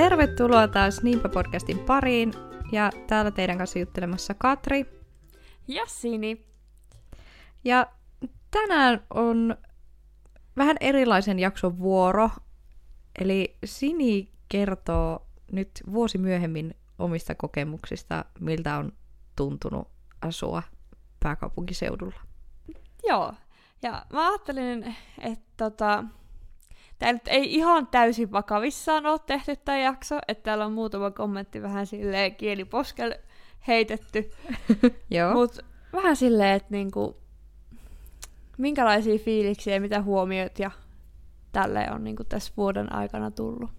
Tervetuloa taas Niinpä podcastin pariin. Ja täällä teidän kanssa juttelemassa Katri. Ja Sini. Ja tänään on vähän erilaisen jakson vuoro. Eli Sini kertoo nyt vuosi myöhemmin omista kokemuksista, miltä on tuntunut asua pääkaupunkiseudulla. Joo, ja mä ajattelin, että tota, Tämä nyt ei ihan täysin vakavissaan ole tehty tämä jakso, että täällä on muutama kommentti vähän silleen kieliposkel heitetty. Joo. Mutta vähän silleen, että niinku, minkälaisia fiiliksiä ja mitä huomiot ja tälle on niinku tässä vuoden aikana tullut.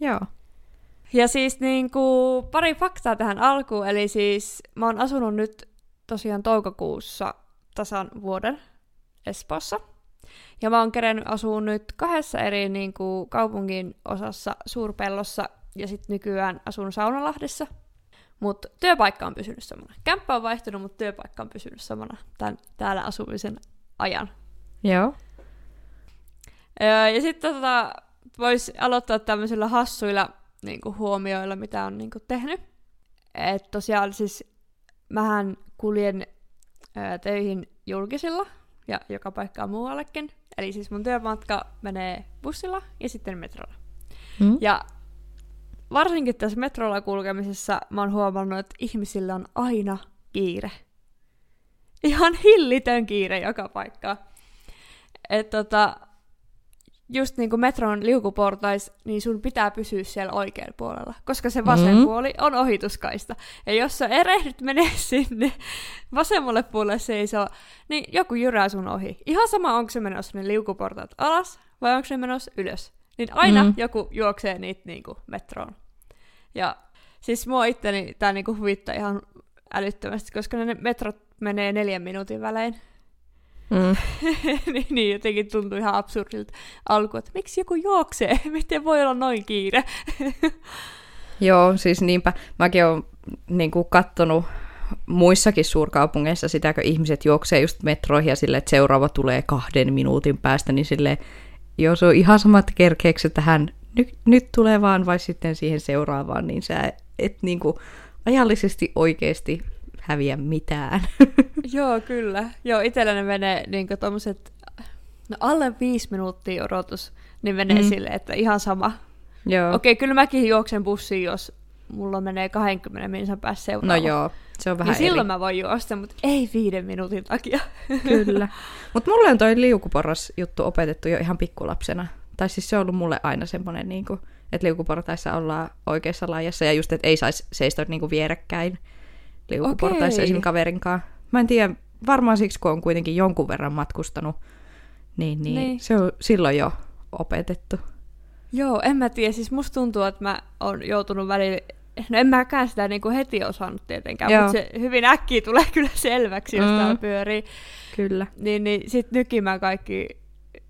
Joo. Ja siis niinku, pari faktaa tähän alkuun, eli siis mä oon asunut nyt tosiaan toukokuussa tasan vuoden Espoossa. Ja mä oon kerennyt asua nyt kahdessa eri niin kuin, kaupungin osassa Suurpellossa ja sitten nykyään asun Saunalahdessa. Mutta työpaikka on pysynyt samana. Kämppä on vaihtunut, mutta työpaikka on pysynyt samana tämän, täällä asumisen ajan. Joo. Öö, ja sitten tota, voisi aloittaa tämmöisillä hassuilla niin kuin, huomioilla, mitä on niin kuin, tehnyt. Et tosiaan siis mähän kuljen öö, töihin julkisilla ja joka paikkaa muuallekin. Eli siis mun työmatka menee bussilla ja sitten metrolla. Mm. Ja varsinkin tässä metrolla kulkemisessa mä oon huomannut, että ihmisillä on aina kiire. Ihan hillitön kiire joka paikkaan. Että tota, just niin kuin metron liukuportais, niin sun pitää pysyä siellä oikealla puolella, koska se vasen mm-hmm. puoli on ohituskaista. Ja jos sä erehdyt menee sinne vasemmalle puolelle seisoo, niin joku jyrää sun ohi. Ihan sama, onko se menossa ne liukuportaat alas vai onko se menossa ylös. Niin aina mm-hmm. joku juoksee niitä niin kuin metroon. Ja siis mua itteni tää niin kuin huvittaa ihan älyttömästi, koska ne metrot menee neljän minuutin välein. Mm. niin, niin, jotenkin tuntui ihan absurdilta alkuun, että miksi joku juoksee? Miten voi olla noin kiire? Joo, siis niinpä. Mäkin olen niin kuin, kattonut muissakin suurkaupungeissa sitä, kun ihmiset juoksee just metroihin ja sille, että seuraava tulee kahden minuutin päästä, niin sille joo, se on ihan sama, että kerkeekö tähän nyt, nyt tulee vaan vai sitten siihen seuraavaan, niin sä et niin kuin, ajallisesti oikeasti häviä mitään. Joo, kyllä. Joo, itselläni menee niin tommoset, no alle viisi minuuttia odotus, niin menee mm. sille, että ihan sama. Joo. Okei, kyllä mäkin juoksen bussiin, jos mulla menee 20 minuutin päässä seuraava. No joo, se on vähän niin silloin mä voin juosta, mutta ei viiden minuutin takia. Kyllä. Mutta mulle on toi liukuporras juttu opetettu jo ihan pikkulapsena. Tai siis se on ollut mulle aina semmoinen, niin että liukuportaissa ollaan oikeassa laajassa ja just, että ei saisi seistä niin vierekkäin liukuportaissa esim. kaverin kanssa. Mä en tiedä, varmaan siksi kun on kuitenkin jonkun verran matkustanut, niin, niin, niin. se on silloin jo opetettu. Joo, en mä tiedä. Siis musta tuntuu, että mä oon joutunut välillä No en mäkään sitä niin kuin heti osannut tietenkään, Joo. mutta se hyvin äkkiä tulee kyllä selväksi, jos mm. täällä pyörii. Kyllä. Niin, niin sit nykimään kaikki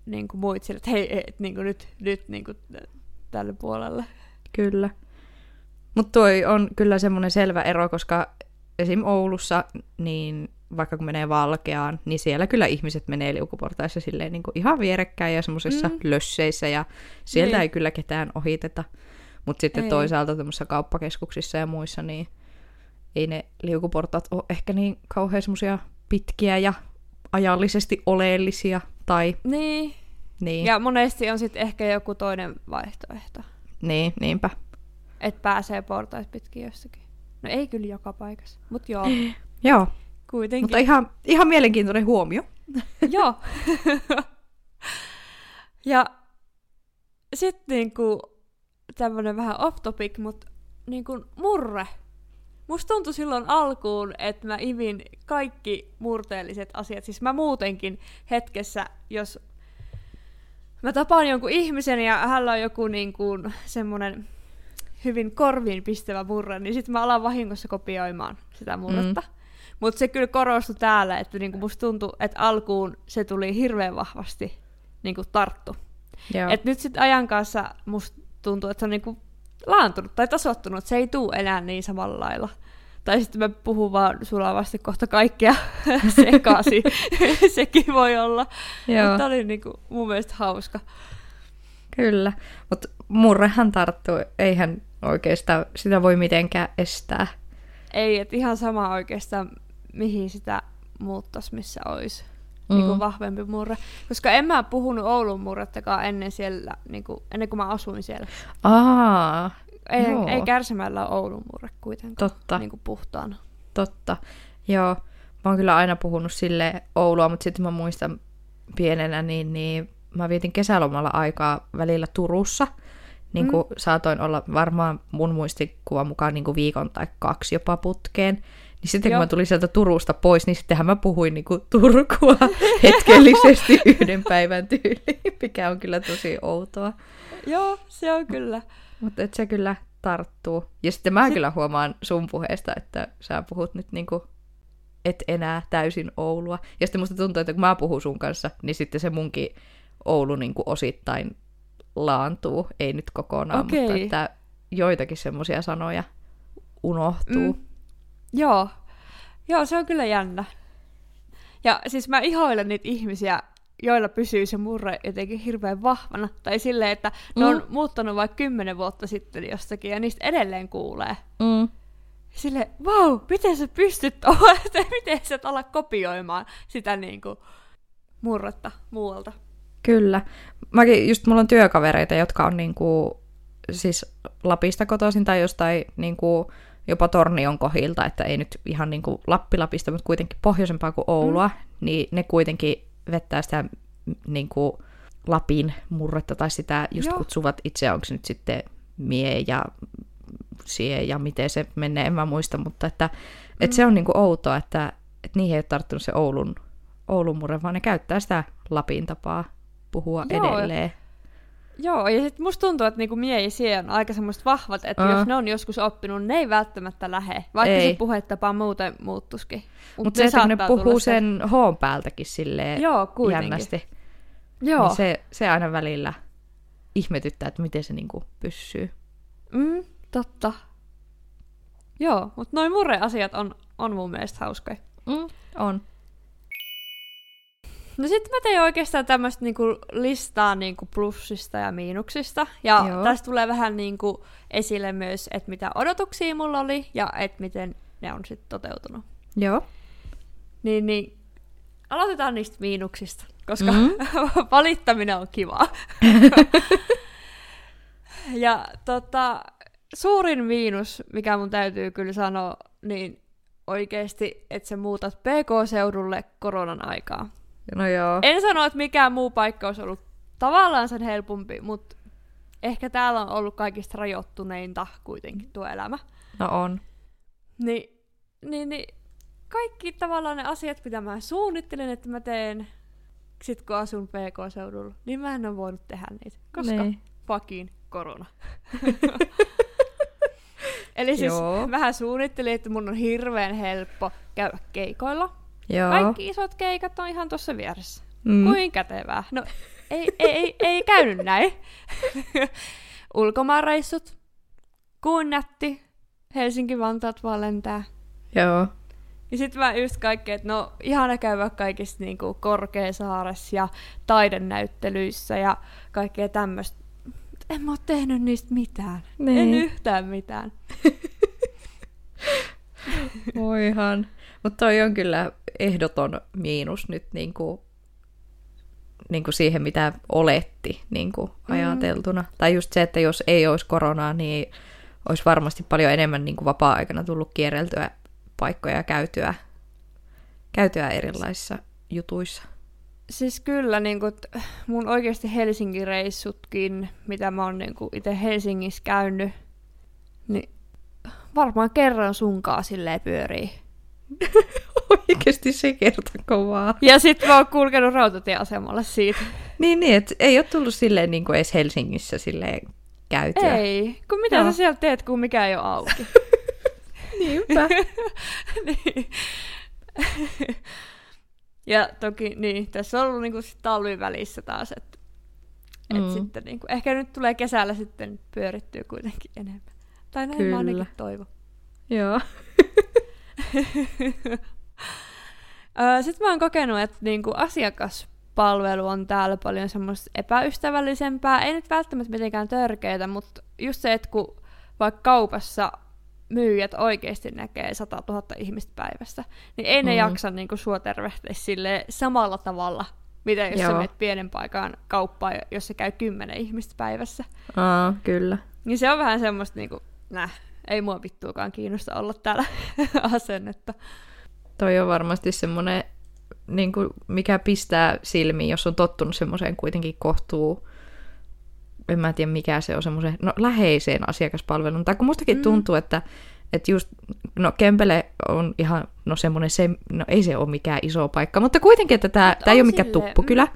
niin kuin muit sille, että hei, et, niin kuin nyt, nyt niin kuin tälle puolelle. Kyllä. Mutta toi on kyllä semmoinen selvä ero, koska esim. Oulussa, niin vaikka kun menee Valkeaan, niin siellä kyllä ihmiset menee liukuportaissa silleen niin kuin ihan vierekkäin ja semmoisissa mm. lösseissä, ja sieltä niin. ei kyllä ketään ohiteta. Mutta sitten ei. toisaalta tämmöisissä kauppakeskuksissa ja muissa, niin ei ne liukuportaat ole ehkä niin kauhean semmoisia pitkiä ja ajallisesti oleellisia. Tai... Niin. niin. Ja monesti on sitten ehkä joku toinen vaihtoehto. Niin, niinpä. Että pääsee portaissa pitkin jossakin. No ei kyllä joka paikassa, mutta joo. joo. Kuitenkin. Mutta ihan, ihan mielenkiintoinen huomio. joo. ja sitten niinku tämmönen vähän off topic, mutta niinku murre. Musta tuntui silloin alkuun, että mä ivin kaikki murteelliset asiat. Siis mä muutenkin hetkessä, jos mä tapaan jonkun ihmisen ja hänellä on joku niin kuin semmoinen hyvin korviin pistävä murre, niin sitten mä alan vahingossa kopioimaan sitä murretta. Mm. Mutta se kyllä korostui täällä, että niinku musta tuntui, että alkuun se tuli hirveän vahvasti niinku tarttu. Et nyt sitten ajan kanssa musta tuntuu, että se on niinku laantunut tai tasottunut, että se ei tule enää niin samalla lailla. Tai sitten mä puhun vaan sulavasti kohta kaikkea sekaisin. Sekin voi olla. Mutta oli niinku mun mielestä hauska. Kyllä, mutta murrehan tarttuu, eihän oikeastaan sitä voi mitenkään estää. Ei, että ihan sama oikeastaan, mihin sitä muuttaisi, missä olisi Mm. niin kuin vahvempi murre. Koska en mä puhunut Oulun murrettakaan ennen, siellä, niin kuin, ennen kuin mä asuin siellä. Aa, Ei, Joo. ei kärsimällä ole Oulun murre kuitenkaan totta, niin kuin puhtaana. totta. Joo, mä oon kyllä aina puhunut sille Oulua, mutta sitten mä muistan pienenä, niin, niin mä vietin kesälomalla aikaa välillä Turussa. Niin Mm. kuin saatoin olla varmaan mun muistikuvan mukaan niin kuin viikon tai kaksi jopa putkeen. Niin sitten Joo. kun mä tulin sieltä Turusta pois, niin sittenhän mä puhuin niin kuin Turkua hetkellisesti yhden päivän tyyliin, mikä on kyllä tosi outoa. Joo, se on kyllä. Mutta se kyllä tarttuu. Ja sitten mä Sit- kyllä huomaan sun puheesta, että sä puhut nyt niinku et enää täysin Oulua. Ja sitten musta tuntuu, että kun mä puhun sun kanssa, niin sitten se munkin Oulu niinku osittain laantuu. Ei nyt kokonaan, Okei. mutta että joitakin semmoisia sanoja unohtuu. Mm. Joo. Joo, se on kyllä jännä. Ja siis mä ihoilen niitä ihmisiä, joilla pysyy se murre jotenkin hirveän vahvana. Tai silleen, että ne Mm. on muuttanut vaikka kymmenen vuotta sitten jostakin ja niistä edelleen kuulee. Mm. Sille, vau, miten sä pystyt että miten sä et ala kopioimaan sitä niinku murretta muualta. Kyllä. Mäkin, just mulla on työkavereita, jotka on niinku, siis Lapista kotoisin tai jostain niinku, jopa Tornion kohilta, että ei nyt ihan niinku Lappi-Lapista, mutta kuitenkin pohjoisempaa kuin Oulua, mm. niin ne kuitenkin vettää sitä m, niinku Lapin murretta tai sitä just Joo. kutsuvat itse, onko se nyt sitten mie ja sie ja miten se menee, en mä muista, mutta että, että se on niinku outoa, että, että niihin ei ole tarttunut se Oulun, Oulun murre, vaan ne käyttää sitä Lapin tapaa puhua Joo. edelleen. Joo, ja sitten musta tuntuu, että niinku mie ja sie on aika semmoista vahvat, että Aa. jos ne on joskus oppinut, ne ei välttämättä lähe, vaikka Ei. se puhetapa muuten muuttuskin. Mut Mutta se, että ne puhuu sen hoon päältäkin silleen Joo, kuitenkin. jännästi, Joo, niin se, se aina välillä ihmetyttää, että miten se niinku pysyy. mm, totta. Joo, mutta noin murre-asiat on, on mun mielestä hauskoja. Mm, on. No sitten mä tein oikeastaan tämmöistä niinku listaa niinku plussista ja miinuksista. Ja Joo. tästä tulee vähän niinku esille myös, että mitä odotuksia mulla oli ja että miten ne on sitten toteutunut. Joo. Niin, niin aloitetaan niistä miinuksista, koska Mm. valittaminen on kivaa. ja tota, suurin miinus, mikä mun täytyy kyllä sanoa, niin oikeasti, että sä muutat PK-seudulle koronan aikaa. No joo. En sano, että mikään muu paikka olisi ollut tavallaan sen helpompi, mutta ehkä täällä on ollut kaikista rajoittuneinta kuitenkin tuo elämä. No on. Niin, niin, niin kaikki tavallaan ne asiat, mitä mä suunnittelin, että mä teen, sit kun asun PK-seudulla, niin mä en ole voinut tehdä niitä, koska Niin. fucking korona. Eli siis Joo. vähän suunnittelin, että mun on hirveän helppo käydä keikoilla. Joo. Kaikki isot keikat on ihan tuossa vieressä. Mm. Kuin kätevää. No, ei, ei, ei, ei käynyt näin. Ulkomaanreissut. Kuin nätti. Helsinki-Vantaat vaan lentää. Joo. Ja sit mä just kaikkea, että no ihana käydä kaikissa niinku Korkeasaaressa ja taidenäyttelyissä ja kaikkea tämmöistä. En mä oo tehnyt niistä mitään. Niin. En yhtään mitään. Voihan. Mutta toi on kyllä ehdoton miinus nyt niinku, niinku siihen, mitä oletti niinku ajateltuna. Tai just se, että jos ei olisi koronaa, niin olisi varmasti paljon enemmän niinku vapaa-aikana tullut kierreltyä paikkoja ja käytyä, käytyä erilaisissa jutuissa. Siis kyllä, niin kun, mun oikeasti Helsingin reissutkin, mitä mä oon niin itse Helsingissä käynyt, niin varmaan kerran sunkaa silleen pyörii. Oikeasti se kertako vaan. Ja sit mä oon kulkenut rautatieasemalle siitä. Niin, niin että ei ole tullut silleen niin kuin edes Helsingissä silleen käytyä. Ei, kun mitä Joo. sä siellä teet, kun mikään ei ole auki. Niinpä. niin. ja toki niin, tässä on ollut niinku sit talvin välissä taas, että Mm. et sitten niinku, ehkä nyt tulee kesällä sitten pyörittyä kuitenkin enemmän. Tai näin Kyllä. mä ainakin toivon. Joo. Sitten mä oon kokenut, että niinku asiakas palvelu on täällä paljon semmoista epäystävällisempää, ei nyt välttämättä mitenkään törkeitä, mutta just se, että kun vaikka kaupassa myyjät oikeasti näkee 100 000 ihmistä päivässä, niin ei ne mm. jaksa niinku sua tervehtiä sille samalla tavalla, mitä jos Joo. sä menet pienen paikan kauppaan, jos se käy kymmenen ihmistä päivässä. Aa, kyllä. Niin se on vähän semmoista niinku, näh, ei mua vittuakaan kiinnosta olla täällä asennetta. Toi on varmasti semmoinen, niin kuin, mikä pistää silmiin, jos on tottunut semmoiseen kuitenkin kohtuu, en mä tiedä mikä se on semmoisen, no läheiseen asiakaspalveluun. Tai kun mustakin mm. tuntuu, että, että just, no Kempele on ihan, no semmoinen, se, no ei se ole mikään iso paikka, mutta kuitenkin, että tämä, tämä ei ole mikään tuppukylä. Mm.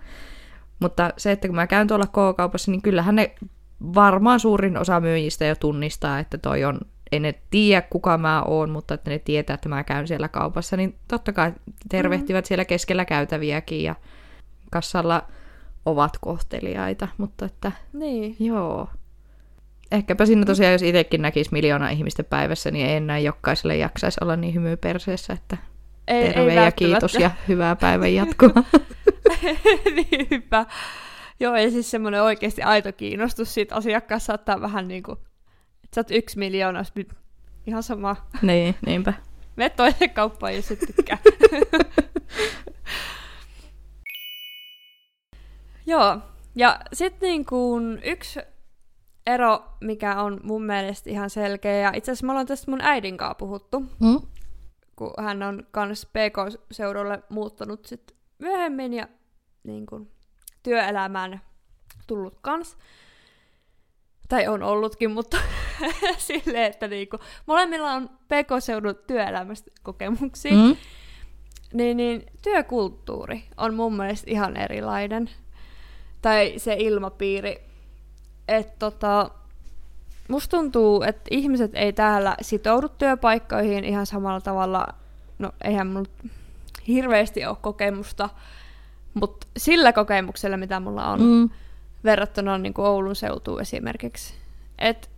Mutta se, että kun mä käyn tuolla K-kaupassa, niin kyllähän ne varmaan suurin osa myyjistä jo tunnistaa, että toi on ei ne tiedä, kuka mä oon, mutta että ne tietää, että mä käyn siellä kaupassa, niin totta kai tervehtivät mm. siellä keskellä käytäviäkin ja kassalla ovat kohteliaita, mutta että niin. joo. Ehkäpä siinä tosiaan, jos itsekin näkisi miljoona ihmistä päivässä, niin ei enää jokaiselle jaksaisi olla niin hymyperseessä, että ei, terve ei ja kiitos ja hyvää päivän jatkoa. niin hyvä. Joo, ja siis semmoinen oikeasti aito kiinnostus siitä asiakkaassa saattaa vähän niin kuin Sä oot yksi miljoona, ihan sama. Niin, niinpä. Me toiseen kauppaan, jos et tykkää. Joo, ja sitten niin kuin yksi ero, mikä on mun mielestä ihan selkeä, ja itse asiassa me ollaan tästä mun äidin kanssa puhuttu, mm? kun hän on kans PK-seudulle muuttanut sit myöhemmin ja niin kuin, työelämään tullut kans. Tai on ollutkin, mutta silleen, että niinku, molemmilla on PK-seudun työelämästä kokemuksia. Mm. Niin, niin työkulttuuri on mun mielestä ihan erilainen. Tai se ilmapiiri. Että tota, musta tuntuu, että ihmiset ei täällä sitoudu työpaikkoihin ihan samalla tavalla. No eihän mulla hirveästi ole kokemusta, mutta sillä kokemuksella, mitä mulla on, mm verrattuna niin kuin Oulun seutuun esimerkiksi. Et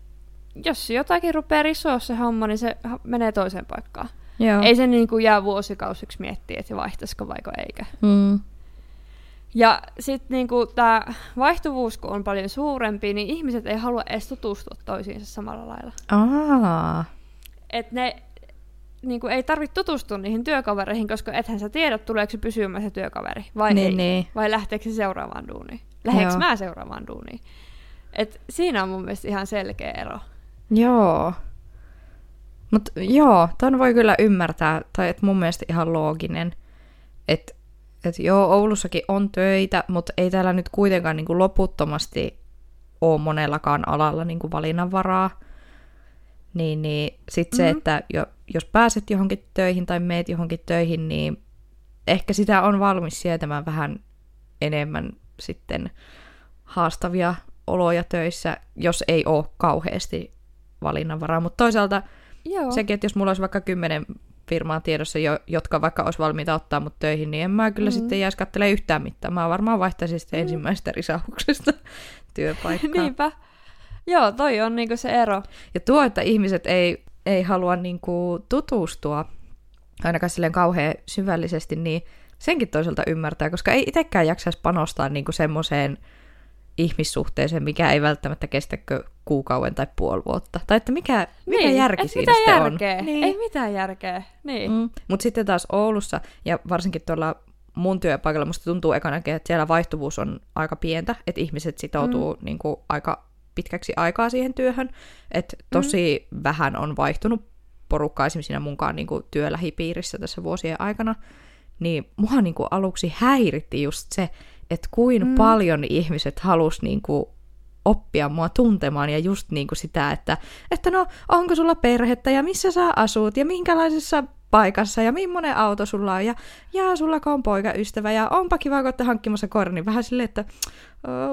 jos jotakin rupeaa risoa se homma, niin se menee toiseen paikkaan. Joo. Ei se niin kuin jää vuosikausiksi miettiä, että vaihtaisiko vaiko eikä. Mm. Ja sitten niin tämä vaihtuvuus, kun on paljon suurempi, niin ihmiset ei halua edes tutustua toisiinsa samalla lailla. Aa. Et ne niin kuin ei tarvitse tutustua niihin työkavereihin, koska ethän sä tiedä, tuleeko se pysymään se työkaveri vai niin, ei. Niin. Vai lähteekö se seuraavaan duuniin. Lähdekö mä seuraavaan duuniin? Et siinä on mun mielestä ihan selkeä ero. Joo. Mutta joo, ton voi kyllä ymmärtää, tai että mun mielestä ihan looginen, että et joo, Oulussakin on töitä, mutta ei täällä nyt kuitenkaan niin kuin loputtomasti ole monellakaan alalla niin kuin valinnanvaraa. Niin, niin sitten mm-hmm. se, että jo, jos pääset johonkin töihin tai meet johonkin töihin, niin ehkä sitä on valmis sietämään vähän enemmän sitten haastavia oloja töissä, jos ei ole kauheasti valinnanvaraa. Mutta toisaalta Joo. sekin, että jos mulla olisi vaikka kymmenen firmaa tiedossa, jo, jotka vaikka olisi valmiita ottaa mut töihin, niin en mä kyllä mm. sitten jäisi kattele yhtään mitään. Mä varmaan vaihtaisin sitten mm. ensimmäisestä risauksesta työpaikkaa. Niinpä. Joo, toi on niinku se ero. Ja tuo, että ihmiset ei, ei halua niinku tutustua ainakaan silleen kauhean syvällisesti, niin senkin toisaalta ymmärtää, koska ei itsekään jaksaisi panostaa niinku semmoiseen ihmissuhteeseen, mikä ei välttämättä kestäkö kuukauden tai puoli vuotta. Tai että mikä, mikä niin, järki siinä mitä sitten järkeä. on. Niin. Ei mitään järkeä. Niin. Mm. Mutta sitten taas Oulussa, ja varsinkin tuolla mun työpaikalla, musta tuntuu ekanakin, että siellä vaihtuvuus on aika pientä, että ihmiset sitoutuu mm. niin kuin, aika pitkäksi aikaa siihen työhön. Että tosi mm. vähän on vaihtunut porukkaa esimerkiksi siinä munkaan niin kuin, työlähipiirissä tässä vuosien aikana niin mua niin kuin aluksi häiritti just se, että kuin mm. paljon ihmiset halus niin kuin oppia mua tuntemaan ja just niin kuin sitä, että, että no onko sulla perhettä ja missä sä asut ja minkälaisessa paikassa ja millainen auto sulla on ja, ja sulla on poikaystävä ja onpa kiva, kun olette hankkimassa koira, niin vähän silleen, että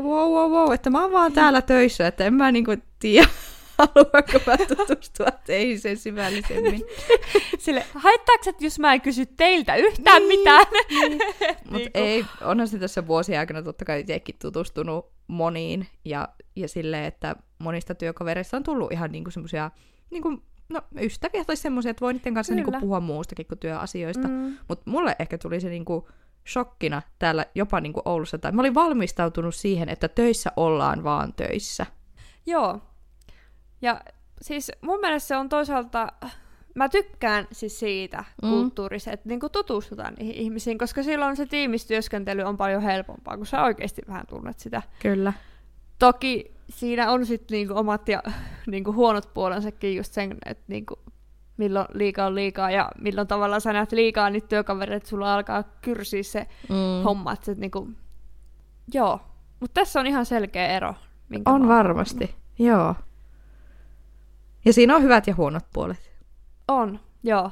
wow, wow, wow, että mä oon vaan täällä töissä, että en mä niinku tiedä, haluanko mä tutustua teihin sen syvällisemmin. Sille, haittaako, että jos mä en kysy teiltä yhtään niin, mitään? Niin. Mutta niin ei, onhan se tässä vuosien aikana totta kai itsekin tutustunut moniin ja, ja silleen, että monista työkavereista on tullut ihan niinku semmoisia niinku, no, ystäviä tai semmoisia, että voi niiden kanssa niinku puhua muustakin kuin työasioista. Mm. Mutta mulle ehkä tuli se niinku, shokkina täällä jopa niin kuin Oulussa. Tai mä olin valmistautunut siihen, että töissä ollaan vaan töissä. Joo. Ja siis mun mielestä se on toisaalta, mä tykkään siis siitä mm. kulttuurista, että niinku tutustutaan niihin ihmisiin, koska silloin se tiimistyöskentely on paljon helpompaa, kun sä oikeasti vähän tunnet sitä. Kyllä. Toki siinä on sitten niinku omat ja niinku huonot puolensakin just sen, että niinku, milloin liikaa on liikaa ja milloin tavallaan sä näet liikaa niitä työkavereita, että sulla alkaa kyrsiä se mm. homma. Että niinku, joo, mutta tässä on ihan selkeä ero. Minkä on varmasti, joo. Ja siinä on hyvät ja huonot puolet. On, joo.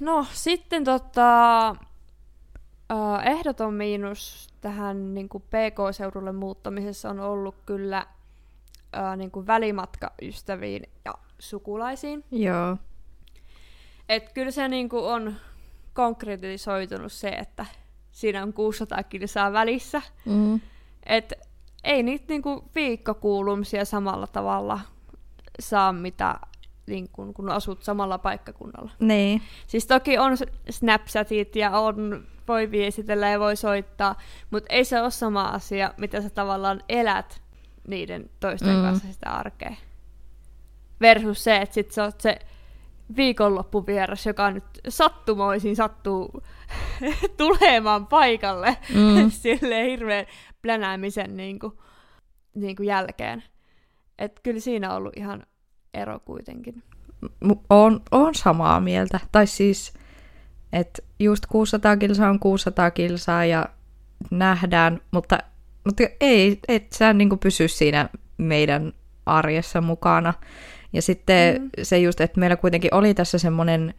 No, sitten tota, ehdoton miinus tähän niin kuin PK-seudulle muuttamisessa on ollut kyllä niin kuin välimatkaystäviin ja sukulaisiin. Joo. Et kyllä se niin kuin on konkretisoitunut se, että siinä on 600 kilsaa välissä. Mm. Et ei niitä niinku viikkokuulumisia samalla tavalla saa, mitä niin kun, kun asut samalla paikkakunnalla. Niin. Siis toki on Snapchatit ja on, voi viestitellä ja voi soittaa, mutta ei se ole sama asia, mitä sä tavallaan elät niiden toisten mm. kanssa sitä arkea. Versus se, että sit sä oot se viikonloppuvieras, joka nyt sattumoisin sattuu tulemaan paikalle mm. sille hirveän plänäämisen niin kuin, niin kuin jälkeen. Et kyllä siinä on ollut ihan ero kuitenkin. On, on samaa mieltä. Tai siis, että just 600 kilsaa on 600 kilsaa ja nähdään, mutta, mutta ei, et sä niin pysy siinä meidän arjessa mukana. Ja sitten mm. se just, että meillä kuitenkin oli tässä semmoinen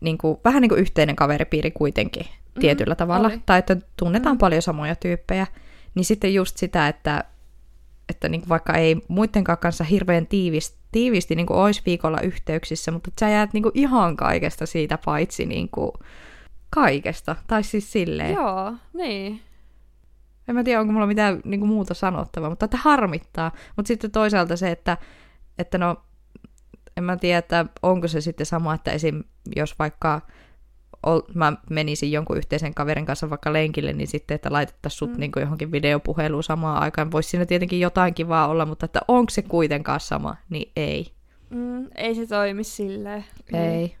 niin kuin, vähän niin kuin yhteinen kaveripiiri kuitenkin mm, tietyllä tavalla, oli. tai että tunnetaan mm. paljon samoja tyyppejä, niin sitten just sitä, että, että niin kuin vaikka ei muidenkaan kanssa hirveän tiivisti, tiivisti niin kuin olisi viikolla yhteyksissä, mutta sä jäät niin kuin ihan kaikesta siitä paitsi niin kuin kaikesta, tai siis silleen. Joo, niin. En mä tiedä, onko mulla mitään niin kuin muuta sanottavaa, mutta että harmittaa. Mutta sitten toisaalta se, että, että no en mä tiedä, että onko se sitten sama, että esim. jos vaikka ol, mä menisin jonkun yhteisen kaverin kanssa vaikka lenkille, niin sitten, että laitettaisiin sut mm. niin johonkin videopuheluun samaan aikaan. Voisi siinä tietenkin jotain kivaa olla, mutta että onko se kuitenkaan sama, niin ei. Mm, ei se toimi silleen. Ei. Mm.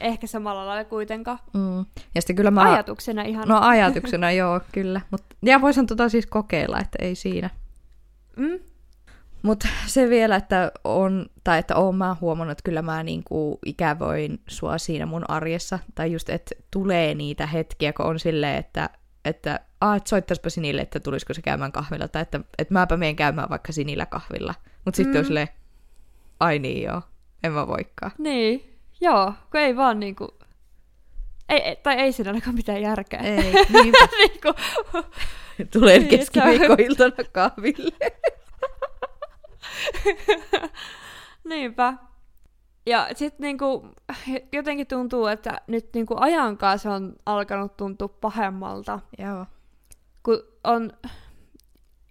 Ehkä samalla lailla kuitenkaan. Mm. Ja sitten kyllä mä... Ajatuksena ihan. No ajatuksena joo, kyllä. Mut, ja voisin tota siis kokeilla, että ei siinä. Mm, mutta se vielä, että on, tai että oon mä huomannut, että kyllä mä niinku ikävoin sua siinä mun arjessa, tai just, että tulee niitä hetkiä, kun on silleen, että, että ah, et soittaispa Sinille, että tulisiko se käymään kahvilla, tai että, että mäpä menen käymään vaikka Sinillä kahvilla. Mutta sitten mm. on silleen, ai niin joo, en mä voikaan. Niin, joo, kun ei vaan niinku, ei, tai ei siinä ainakaan mitään järkeä. Ei, niinku... Tulee niin, keskiviikkoiltana kahville. Niinpä. Ja sitten niinku, jotenkin tuntuu, että nyt niinku ajan kanssa on alkanut tuntua pahemmalta. Joo. Kun on,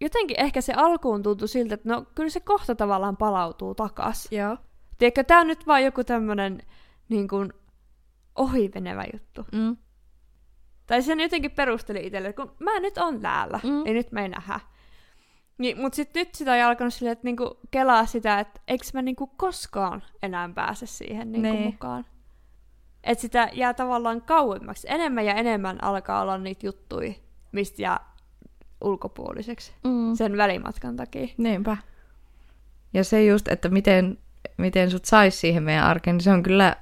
jotenkin ehkä se alkuun tuntui siltä, että no kyllä se kohta tavallaan palautuu takas. Joo. Tiedätkö, tää on nyt vaan joku tämmönen niin kuin ohivenevä juttu. Mm. Tai sen jotenkin perusteli itselle, kun mä nyt on täällä, mm. ei nyt me ei nähdä. Niin, mutta sitten nyt sitä on alkanut silleen, että niinku kelaa sitä, että eikö mä niinku koskaan enää pääse siihen niinku niin. mukaan. Että sitä jää tavallaan kauemmaksi. Enemmän ja enemmän alkaa olla niitä juttuja, mistä jää ulkopuoliseksi mm. sen välimatkan takia. Niinpä. Ja se just, että miten, miten sut saisi siihen meidän arkeen, niin se on kyllä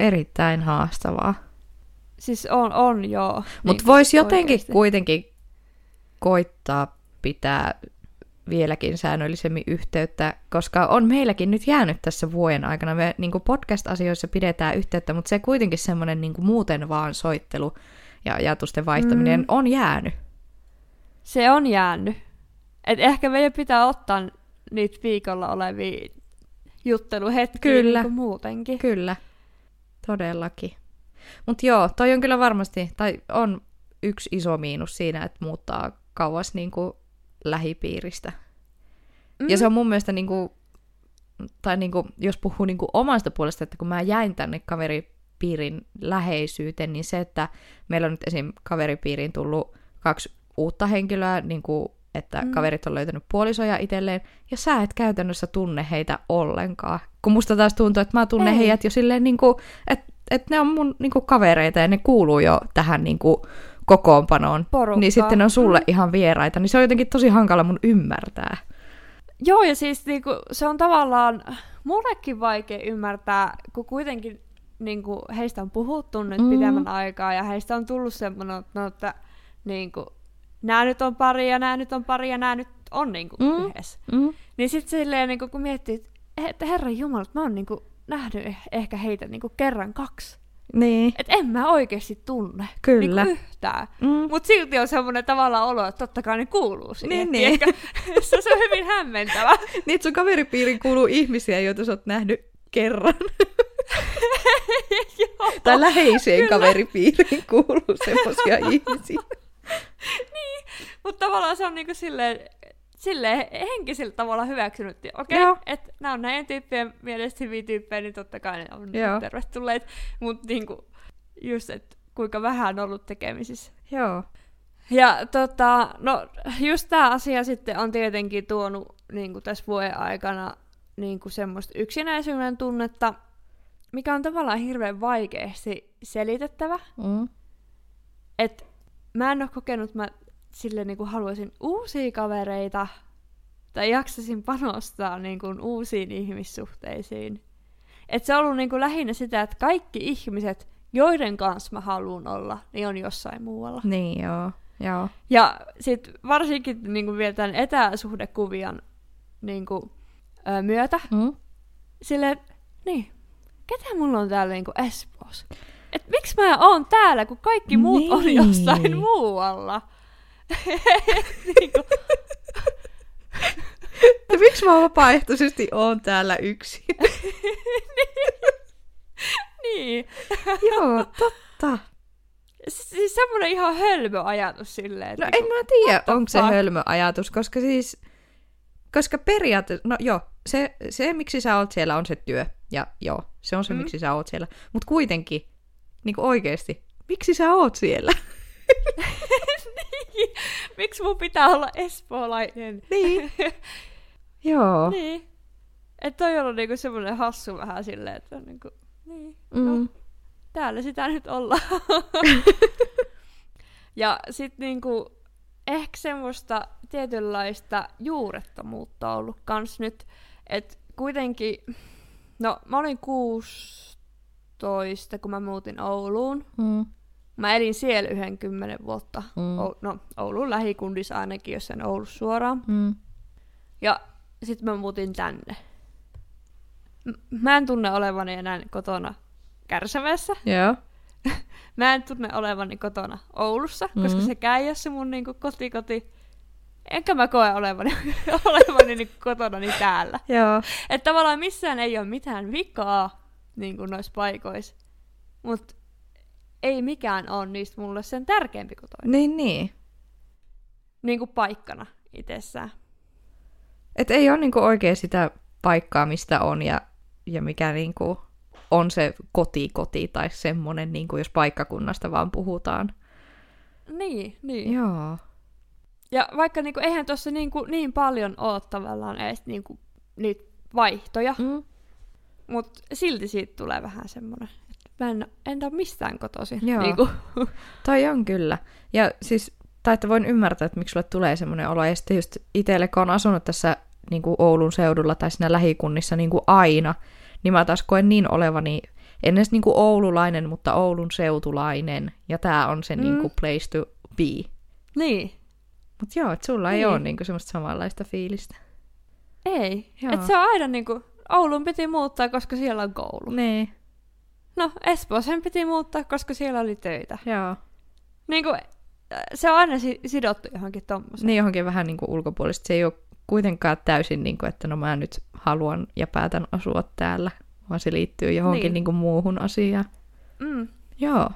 erittäin haastavaa. Siis on, on joo. Mutta niin voisi jotenkin oikeasti. kuitenkin koittaa pitää vieläkin säännöllisemmin yhteyttä, koska on meilläkin nyt jäänyt tässä vuoden aikana. Me niin podcast-asioissa pidetään yhteyttä, mutta se kuitenkin semmoinen niin muuten vaan soittelu ja ajatusten vaihtaminen mm. on jäänyt. Se on jäänyt. Et ehkä meidän pitää ottaa niitä viikolla olevia jutteluhetkiä kyllä. Niin muutenkin. Kyllä, todellakin. Mutta joo, toi on kyllä varmasti, tai on yksi iso miinus siinä, että muuttaa kauas niin kuin lähipiiristä. Mm. Ja se on mun mielestä, niin kuin, tai niin kuin, jos puhuu niin kuin omasta puolesta, että kun mä jäin tänne kaveri kaveripiirin läheisyyteen, niin se, että meillä on nyt esim. kaveripiiriin tullut kaksi uutta henkilöä, niin kuin, että mm. kaverit on löytänyt puolisoja itselleen, ja sä et käytännössä tunne heitä ollenkaan. Kun musta taas tuntuu, että mä tunnen Ei. heidät jo silleen, niin kuin, että, että ne on mun niin kuin, kavereita, ja ne kuuluu jo tähän niin kuin, kokoonpanoon. Porukka. Niin sitten ne on sulle mm. ihan vieraita, niin se on jotenkin tosi hankala mun ymmärtää. Joo, ja siis niinku, se on tavallaan mullekin vaikea ymmärtää, kun kuitenkin niinku, heistä on puhuttu nyt mm. pidemmän aikaa, ja heistä on tullut semmoinen, no, että niinku, nämä nyt on pari, ja nämä nyt on pari, ja nämä nyt on niinku, mm. yhdessä. Mm. Niin sitten silleen, niinku, kun miettii, että herran jumala, mä oon niinku, nähnyt ehkä heitä niinku, kerran kaksi. Niin. Et en mä oikeasti tunne Kyllä. Niin yhtään. Mm. Mut silti on semmoinen tavallaan olo, että totta kai ne kuuluu siihen. Niin, niin. Ehkä, se on hyvin hämmentävä. niin, että sun kaveripiiriin kuuluu ihmisiä, joita sä oot nähnyt kerran. tai läheiseen Kyllä. kaveripiiriin kuuluu semmoisia ihmisiä. niin, mutta tavallaan se on niinku silleen, silleen henkisellä tavalla hyväksynyt. Okei, okay, että nämä on näiden tyyppien mielestä hyviä tyyppejä, niin totta kai ne on Joo. tervetulleet. Mutta niinku, just, että kuinka vähän on ollut tekemisissä. Joo. Ja tota, no just tämä asia sitten on tietenkin tuonut niin kuin tässä vuoden aikana niin kuin semmoista yksinäisyyden tunnetta, mikä on tavallaan hirveän vaikeasti selitettävä. Mm. Et mä en ole kokenut, mä sille niin kuin haluaisin uusia kavereita tai jaksasin panostaa niin kuin uusiin ihmissuhteisiin. Et se on ollut niin kuin lähinnä sitä, että kaikki ihmiset, joiden kanssa mä haluan olla, niin on jossain muualla. Niin joo. joo. Ja sitten varsinkin niin kuin vielä tämän etäsuhdekuvian niin kuin, ö, myötä, mm. sille niin, ketä mulla on täällä niin kuin Espoossa? Et miksi mä oon täällä, kun kaikki muut niin. on jossain muualla? niin kuin... miksi mä vapaaehtoisesti oon täällä yksin? niin. Joo, totta. Siis semmoinen ihan hölmö ajatus silleen. No niinku, en mä tiedä, onko se hölmö ajatus, koska siis... Koska periaatteessa, no joo, se, se miksi sä oot siellä on se työ. Ja joo, se on se mm. miksi sä oot siellä. Mutta kuitenkin, niin oikeesti, miksi sä oot siellä? niin. Miksi mun pitää olla espoolainen? Niin. Joo. Niin. Että toi on ollut niinku semmoinen hassu vähän silleen, että niinku, niin, mm. no, täällä sitä nyt ollaan. ja sit niinku, ehkä semmoista tietynlaista juurettomuutta on ollut kans nyt, että kuitenkin, no mä olin 16, kun mä muutin Ouluun. Mm. Mä elin siellä yhden kymmenen vuotta. Mm. O- no, Oulun lähikundissa ainakin, jos en ollut suoraan. Mm. Ja sitten mä muutin tänne. M- mä en tunne olevani enää kotona kärsävässä. Joo. mä en tunne olevani kotona Oulussa, mm. koska se käy se mun niinku kotikoti. Enkä mä koe olevani, olevani niinku kotona niin täällä. Joo. Että tavallaan missään ei ole mitään vikaa niin noissa paikoissa. Mutta ei mikään ole niistä mulle sen tärkeämpi kuin toi. Niin, niin. Niin kuin paikkana itsessään. Et ei ole niinku oikein sitä paikkaa, mistä on ja, ja mikä niinku on se koti-koti tai semmonen, niinku jos paikkakunnasta vaan puhutaan. Niin, niin. Joo. Ja vaikka niinku, eihän tuossa niinku, niin paljon ole tavallaan edes niinku, niitä vaihtoja, mm. mutta silti siitä tulee vähän semmoinen, mä en, en ole mistään kotoisin. Joo. Niin kuin. Toi on kyllä. Ja siis, tai että voin ymmärtää, että miksi sulle tulee semmoinen olo. Ja sitten just itselle, kun on asunut tässä niin kuin Oulun seudulla tai siinä lähikunnissa niin kuin aina, niin mä taas koen niin olevani, en edes niin kuin oululainen, mutta Oulun seutulainen. Ja tää on se mm. niin kuin place to be. Niin. Mut joo, että sulla niin. ei ole niin kuin semmoista samanlaista fiilistä. Ei. Että se on aina niin kuin, Oulun piti muuttaa, koska siellä on koulu. Niin. No, Espooseen piti muuttaa, koska siellä oli töitä. Joo. Niin kuin, äh, se on aina si- sidottu johonkin tommoseen. Niin johonkin vähän niin kuin ulkopuolista. Se ei ole kuitenkaan täysin niin kuin, että no mä nyt haluan ja päätän asua täällä, vaan se liittyy johonkin niin. Niin kuin muuhun asiaan. Mm. Joo.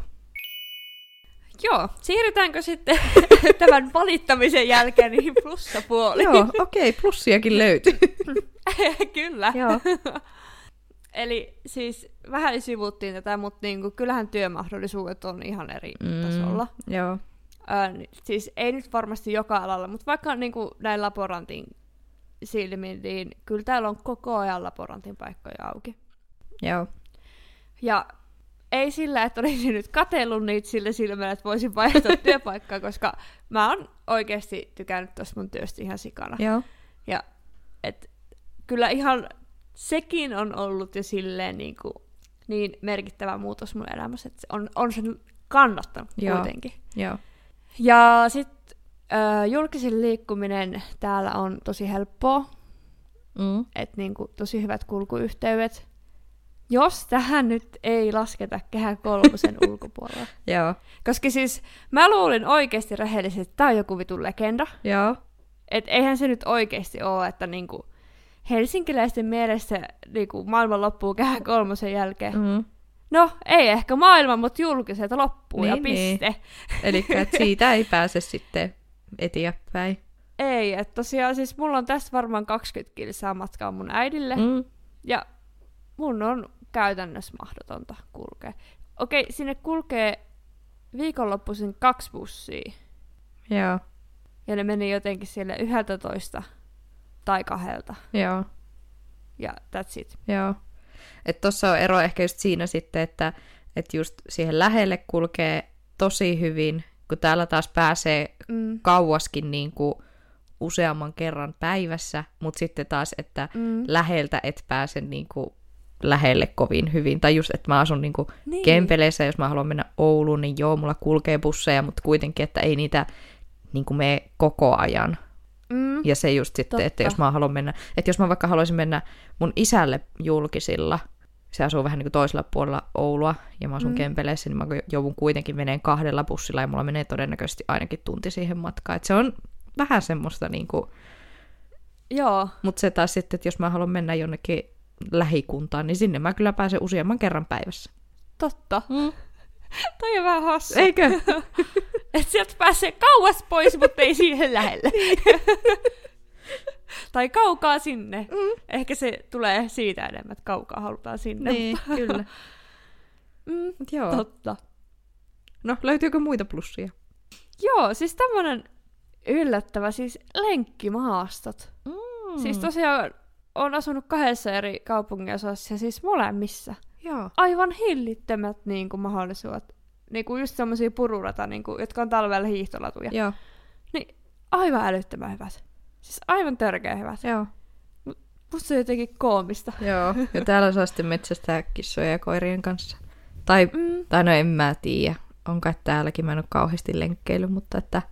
Joo, siirrytäänkö sitten tämän valittamisen jälkeen niihin plussapuoliin? Joo, okei, okay, plussiakin löytyy. Kyllä. Joo. eli siis vähän sivuttiin tätä, mutta niinku, kyllähän työmahdollisuudet on ihan eri mm, tasolla. Joo. Ö, siis ei nyt varmasti joka alalla, mutta vaikka niinku näin laborantin silmin, niin kyllä täällä on koko ajan laborantin paikkoja auki. Joo. Ja ei sillä, että olisin nyt katellut niitä sillä silmällä, että voisin vaihtaa työpaikkaa, koska mä oon oikeasti tykännyt tuosta mun työstä ihan sikana. Joo. Ja et, kyllä ihan sekin on ollut jo silleen niin, kuin, niin merkittävä muutos mun elämässä, että on, on sen kannattanut Joo. kuitenkin. Joo. Ja sitten julkisen liikkuminen täällä on tosi helppoa, Mm. että niinku, tosi hyvät kulkuyhteydet. Jos tähän nyt ei lasketa kehä kolmosen ulkopuolella. Joo. Koska siis mä luulin oikeasti rehellisesti, että tää on joku vitun legenda. Joo. Et eihän se nyt oikeasti ole, että niinku helsinkiläisten mielestä niinku maailman loppuu kehä kolmosen jälkeen. Mm. No, ei ehkä maailma, mutta julkiselta loppuu ja Niin, niin. piste. Eli siitä ei pääse sitten eteenpäin. Ei, että tosiaan siis mulla on tässä varmaan 20 kilsaa matkaa mun äidille. Mm. Ja mun on käytännössä mahdotonta kulkea. Okei, sinne kulkee viikonloppuisin kaksi bussia. Joo. Ja ne meni jotenkin siellä 11 tai kahdelta. Joo. Ja that's it. Joo. Että tuossa on ero ehkä just siinä sitten, että, että just siihen lähelle kulkee tosi hyvin, kun täällä taas pääsee Mm. kauaskin niin kuin useamman kerran päivässä, mutta sitten taas, että Mm. läheltä et pääse niin kuin lähelle kovin hyvin. Tai just, että mä asun niin kuin Niin. Kempeleissä, jos mä haluan mennä Ouluun, niin joo, mulla kulkee busseja, mutta kuitenkin, että ei niitä niin kuin mene koko ajan. Mm. Ja se just sitten, Totta. että jos mä haluan mennä, että jos mä vaikka haluaisin mennä mun isälle julkisilla, se asuu vähän niin kuin toisella puolella Oulua, ja mä asun Mm. Kempeleissä, niin mä joudun kuitenkin meneen kahdella bussilla, ja mulla menee todennäköisesti ainakin tunti siihen matkaan. Että se on vähän semmoista niin kuin, Joo. mutta se taas sitten, että jos mä haluan mennä jonnekin lähikuntaan, niin sinne mä kyllä pääsen useamman kerran päivässä. Totta. Mm. Toi on vähän hassu. Eikö? Että sieltä pääsee kauas pois, mutta ei siihen lähelle. tai kaukaa sinne. Mm. Ehkä se tulee siitä enemmän, että kaukaa halutaan sinne. Niin, kyllä. Mm, Mut Joo. totta. No, löytyykö muita plussia? Joo, siis tämmönen yllättävä, siis lenkkimaastot. Mm. Siis tosiaan on asunut kahdessa eri kaupunginosassa ja siis molemmissa. Joo. Aivan hillittömät niin kuin, mahdollisuudet. Niin kuin just semmosia pururata, niin kuin, jotka on talvella hiihtolatuja. Joo. Aivan älyttömän hyvät. Siis aivan törkeä hyvät. Joo. Musta se on jotenkin koomista. Joo. Ja täällä saa sitten metsästää kissoja ja koirien kanssa. Tai, Mm. tai no en mä tiedä. On kai täälläkin, mä en ole kauheasti lenkkeily, mutta että...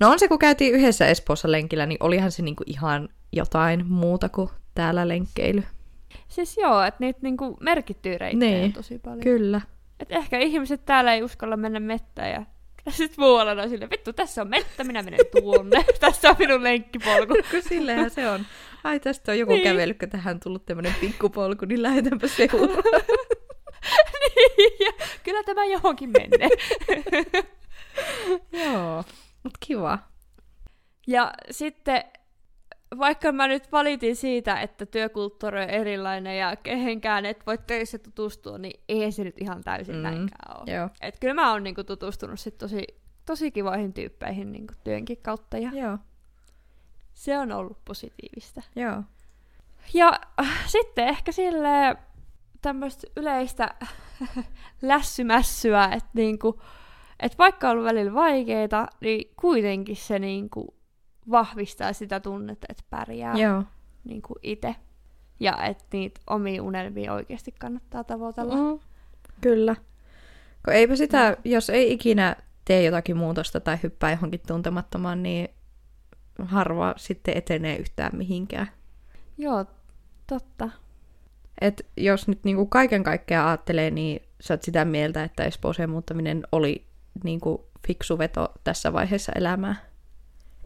No on se, kun käytiin yhdessä Espoossa lenkillä, niin olihan se niinku ihan jotain muuta kuin täällä lenkkeily. Siis joo, että niitä niinku merkittyy reittejä Niin. tosi paljon. Kyllä. Et ehkä ihmiset täällä ei uskalla mennä mettään ja sitten muualla on silleen, vittu, tässä on mettä, minä menen tuonne. tässä on minun lenkkipolku. Kun silleenhän se on. Ai tästä on joku Niin. niin. kävellyt, kun tähän tullut tämmönen pikkupolku, niin lähetänpä seuraan. ja kyllä tämä johonkin menee. Joo. Mut kiva. ja sitten, vaikka mä nyt valitin siitä, että työkulttuuri on erilainen ja kehenkään et voi töissä tutustua, niin ei se nyt ihan täysin mm. Mm. näinkään ole. Joo. Et kyllä mä oon niinku tutustunut sit tosi, tosi kivoihin tyyppeihin niinku työnkin kautta ja Joo. se on ollut positiivista. Joo. Ja äh, sitten ehkä sille tämmöistä yleistä lässymässyä, että niinku, et vaikka on ollut välillä vaikeita, niin kuitenkin se niinku vahvistaa sitä tunnetta, että pärjää Joo. niinku itse. Ja että niitä omia unelmia oikeasti kannattaa tavoitella. Mm. Kyllä. Kun eipä sitä, jos ei ikinä tee jotakin muutosta tai hyppää johonkin tuntemattomaan, niin harva sitten etenee yhtään mihinkään. Joo, totta. Et jos nyt niinku kaiken kaikkiaan ajattelee, niin sä oot sitä mieltä, että Espooseen muuttaminen oli niinku fiksu veto tässä vaiheessa elämää.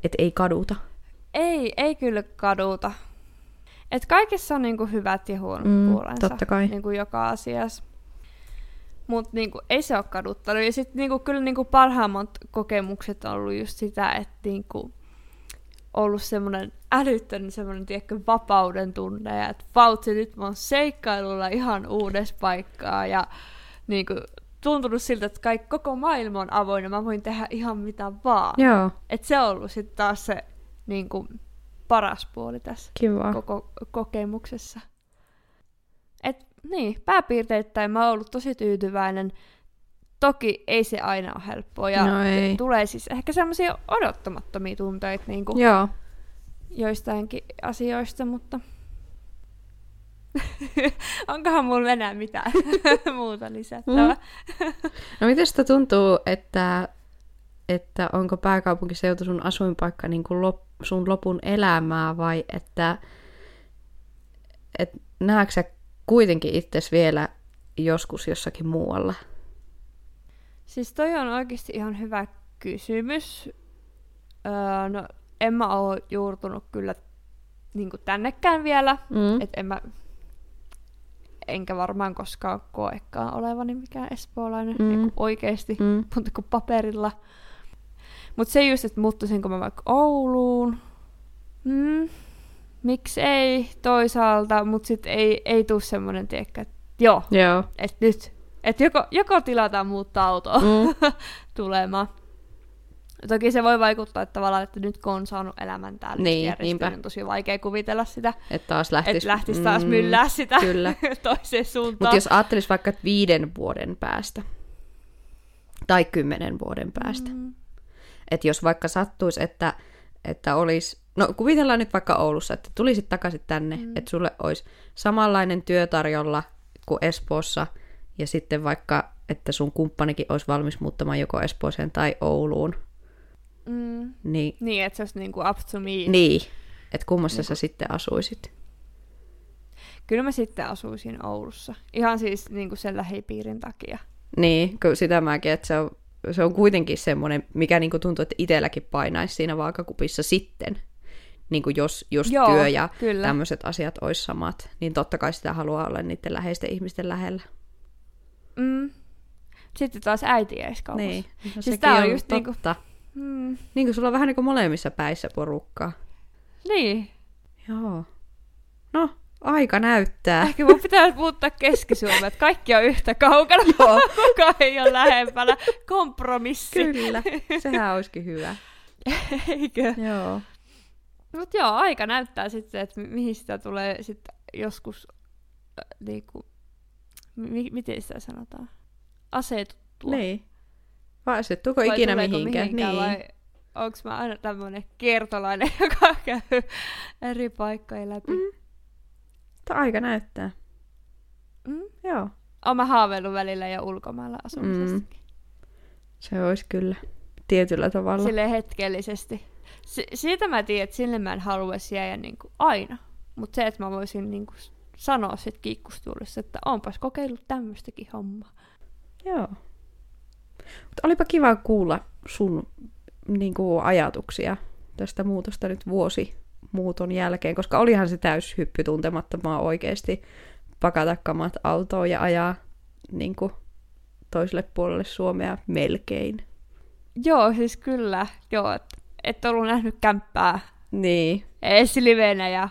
Et ei kaduta. Ei, ei kyllä kaduta. Et kaikessa on niinku hyvät ja huonot Mm, puolensa. totta kai. Niinku joka asiassa. Mutta niinku, ei se ole kaduttanut. Ja sitten niinku, kyllä niinku parhaimmat kokemukset on ollut just sitä, että niinku, ollut semmoinen älyttönen semmoinen, tiedätkö, vapauden tunne, ja että vautsi, nyt mä oon seikkailulla ihan uudessa paikkaa, ja niin kuin, tuntunut siltä, että kaikki, koko maailma on avoin, ja mä voin tehdä ihan mitä vaan. Joo, Et se on ollut sitten taas se niin kuin, paras puoli tässä kiva. koko kokemuksessa. Et niin, pääpiirteittäin mä oon ollut tosi tyytyväinen. Toki ei se aina ole helppoa ja No ei. tulee siis ehkä semmoisia odottamattomia tunteita niin kuin Joo. joistainkin asioista, mutta onkohan mulla enää mitään muuta lisättävää. No miten sitä tuntuu, että, että onko pääkaupunkiseutu sun asuinpaikka niin kuin lop, sun lopun elämää vai että et näetkö sä kuitenkin itses vielä joskus jossakin muualla? Siis toi on oikeasti ihan hyvä kysymys. Öö, no, en mä oo juurtunut kyllä niin tännekään vielä. Mm. Et en mä, enkä varmaan koskaan koekaan olevani mikään espoolainen Mm. niin oikeasti, mm. Mutta kuin paperilla. Mutta se just, että muuttuisinko mä vaikka Ouluun, mm, miksi ei toisaalta, mutta sitten ei, ei tule semmoinen, tiekkä, että joo, Joo. että nyt, että joko, joko tilataan muuttaa autoa Mm. tulemaan. Toki se voi vaikuttaa että tavallaan, että nyt kun on saanut elämän täällä Niin, järjestyä, niinpä. niin on tosi vaikea kuvitella sitä, Että taas lähtis, että lähtisi taas myllää sitä Kyllä. toiseen suuntaan. Mutta jos ajattelis vaikka viiden vuoden päästä tai kymmenen vuoden päästä, Mm. että jos vaikka sattuisi, että, että olisi, no kuvitellaan nyt vaikka Oulussa, että tulisit takaisin tänne, mm. että sulle olisi samanlainen työ tarjolla kuin Espoossa, ja sitten vaikka, että sun kumppanikin olisi valmis muuttamaan joko Espooseen tai Ouluun, Mm. niin, Niin, että se olisi niinku up to me. niin että kummassa sä sitten asuisit. Kyllä mä sitten asuisin Oulussa. Ihan siis niinku sen lähipiirin takia. Niin, kun sitä mäkin, että se on, se on kuitenkin semmoinen, mikä niinku tuntuu, että itselläkin painaisi siinä vaakakupissa sitten. Niin kuin jos, jos Joo, työ ja kyllä. tämmöiset asiat olisi samat, niin totta kai sitä haluaa olla niiden läheisten ihmisten lähellä. Mm. Sitten taas äiti jäisi kauas. Niin, no, Siis sekin tää on on just niinku- totta. Mm. Niin kuin sulla on vähän niin kuin molemmissa päissä porukkaa. Niin. Joo. No, aika näyttää. Ehkä mun pitää muuttaa keski että kaikki on yhtä kaukana, Joo. kukaan ei ole lähempänä. Kompromissi. Kyllä, sehän olisikin hyvä. Eikö? Joo. Mutta joo, aika näyttää sitten, että mi- mihin sitä tulee sitten joskus, äh, niinku, mi- miten sitä sanotaan, asetuttua. Niin. Vai asettuuko Vai ikinä tuleeko mihinkään? Niin. Vai onko mä aina tämmönen kiertolainen, joka käy eri paikkoja läpi? Mm. Mutta aika näyttää. Mm. Joo. Oon mä haaveillut välillä jo ulkomailla asumisesta. Mm. Se olisi kyllä tietyllä tavalla. Silleen hetkellisesti. Si- siitä mä tiedän, että sinne mä en haluaisi jäädä niinku aina. Mutta se, että mä voisin niinku sanoa sit kiikkustuulissa, että onpas kokeillut tämmöistäkin hommaa. Joo. Mutta olipa kiva kuulla sun niin kuin, ajatuksia tästä muutosta nyt vuosi muuton jälkeen, koska olihan se täys hyppy tuntemattomaa oikeasti pakata kamat autoon ja ajaa niin kuin, toiselle puolelle Suomea melkein. Joo, siis kyllä. Joo, et, et ollut nähnyt kämppää Niin, edes livenä ja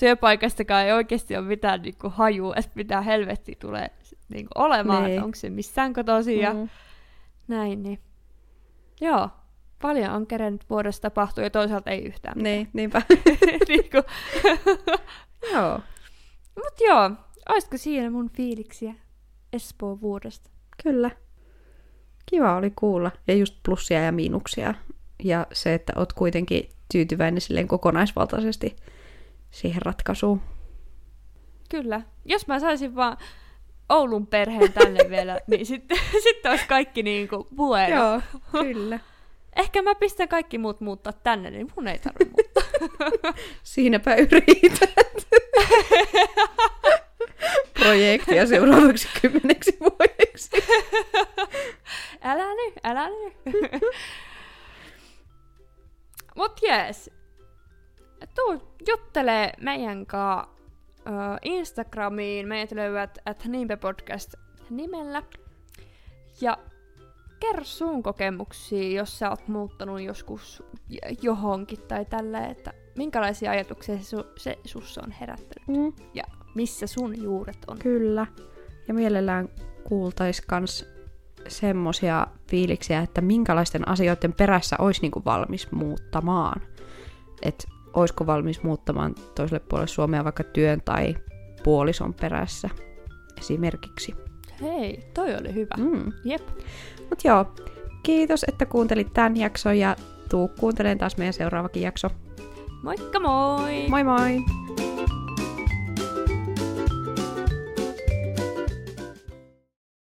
työpaikastakaan ei oikeasti ole mitään niinku hajua, että mitä helvetti tulee niinku olemaan, Niin. että onko se missään kotoisin ja Mm. Näin. Niin. Joo, paljon on kerennyt vuodessa tapahtua ja toisaalta ei yhtään mitään. niin, niinpä. niinku. Joo, Mut joo, olisiko siinä mun fiiliksiä Espoon vuodesta? kyllä. Kiva oli kuulla. Ja just plussia ja miinuksia. Ja se, että oot kuitenkin tyytyväinen silleen kokonaisvaltaisesti siihen ratkaisuun. Kyllä. Jos mä saisin vaan Oulun perheen tänne vielä, niin sitten sit olisi kaikki niinku bueno. Joo, kyllä. Ehkä mä pistän kaikki muut muuttaa tänne, niin mun ei tarvitse muuttaa. Siinäpä yrität. Projektia seuraavaksi kymmeneksi vuodeksi. älä nyt, älä nyt. Mut jees. Tuu juttelee meidän ö, Instagramiin. Meidät löydät at Podcast nimellä. Ja kerro sun kokemuksia, jos sä oot muuttanut joskus johonkin tai tällä, että minkälaisia ajatuksia se, su- se sussa on herättänyt Mm. ja missä sun juuret on. Kyllä. Ja mielellään kuultais kans semmosia fiiliksiä, että minkälaisten asioiden perässä olisi niinku valmis muuttamaan. Että olisiko valmis muuttamaan toiselle puolelle Suomea vaikka työn tai puolison perässä esimerkiksi. Hei, toi oli hyvä. Mm. Jep. Mut joo, kiitos, että kuuntelit tämän jakson ja tuu kuuntelemaan taas meidän seuraavakin jakso. Moikka moi! Moi moi!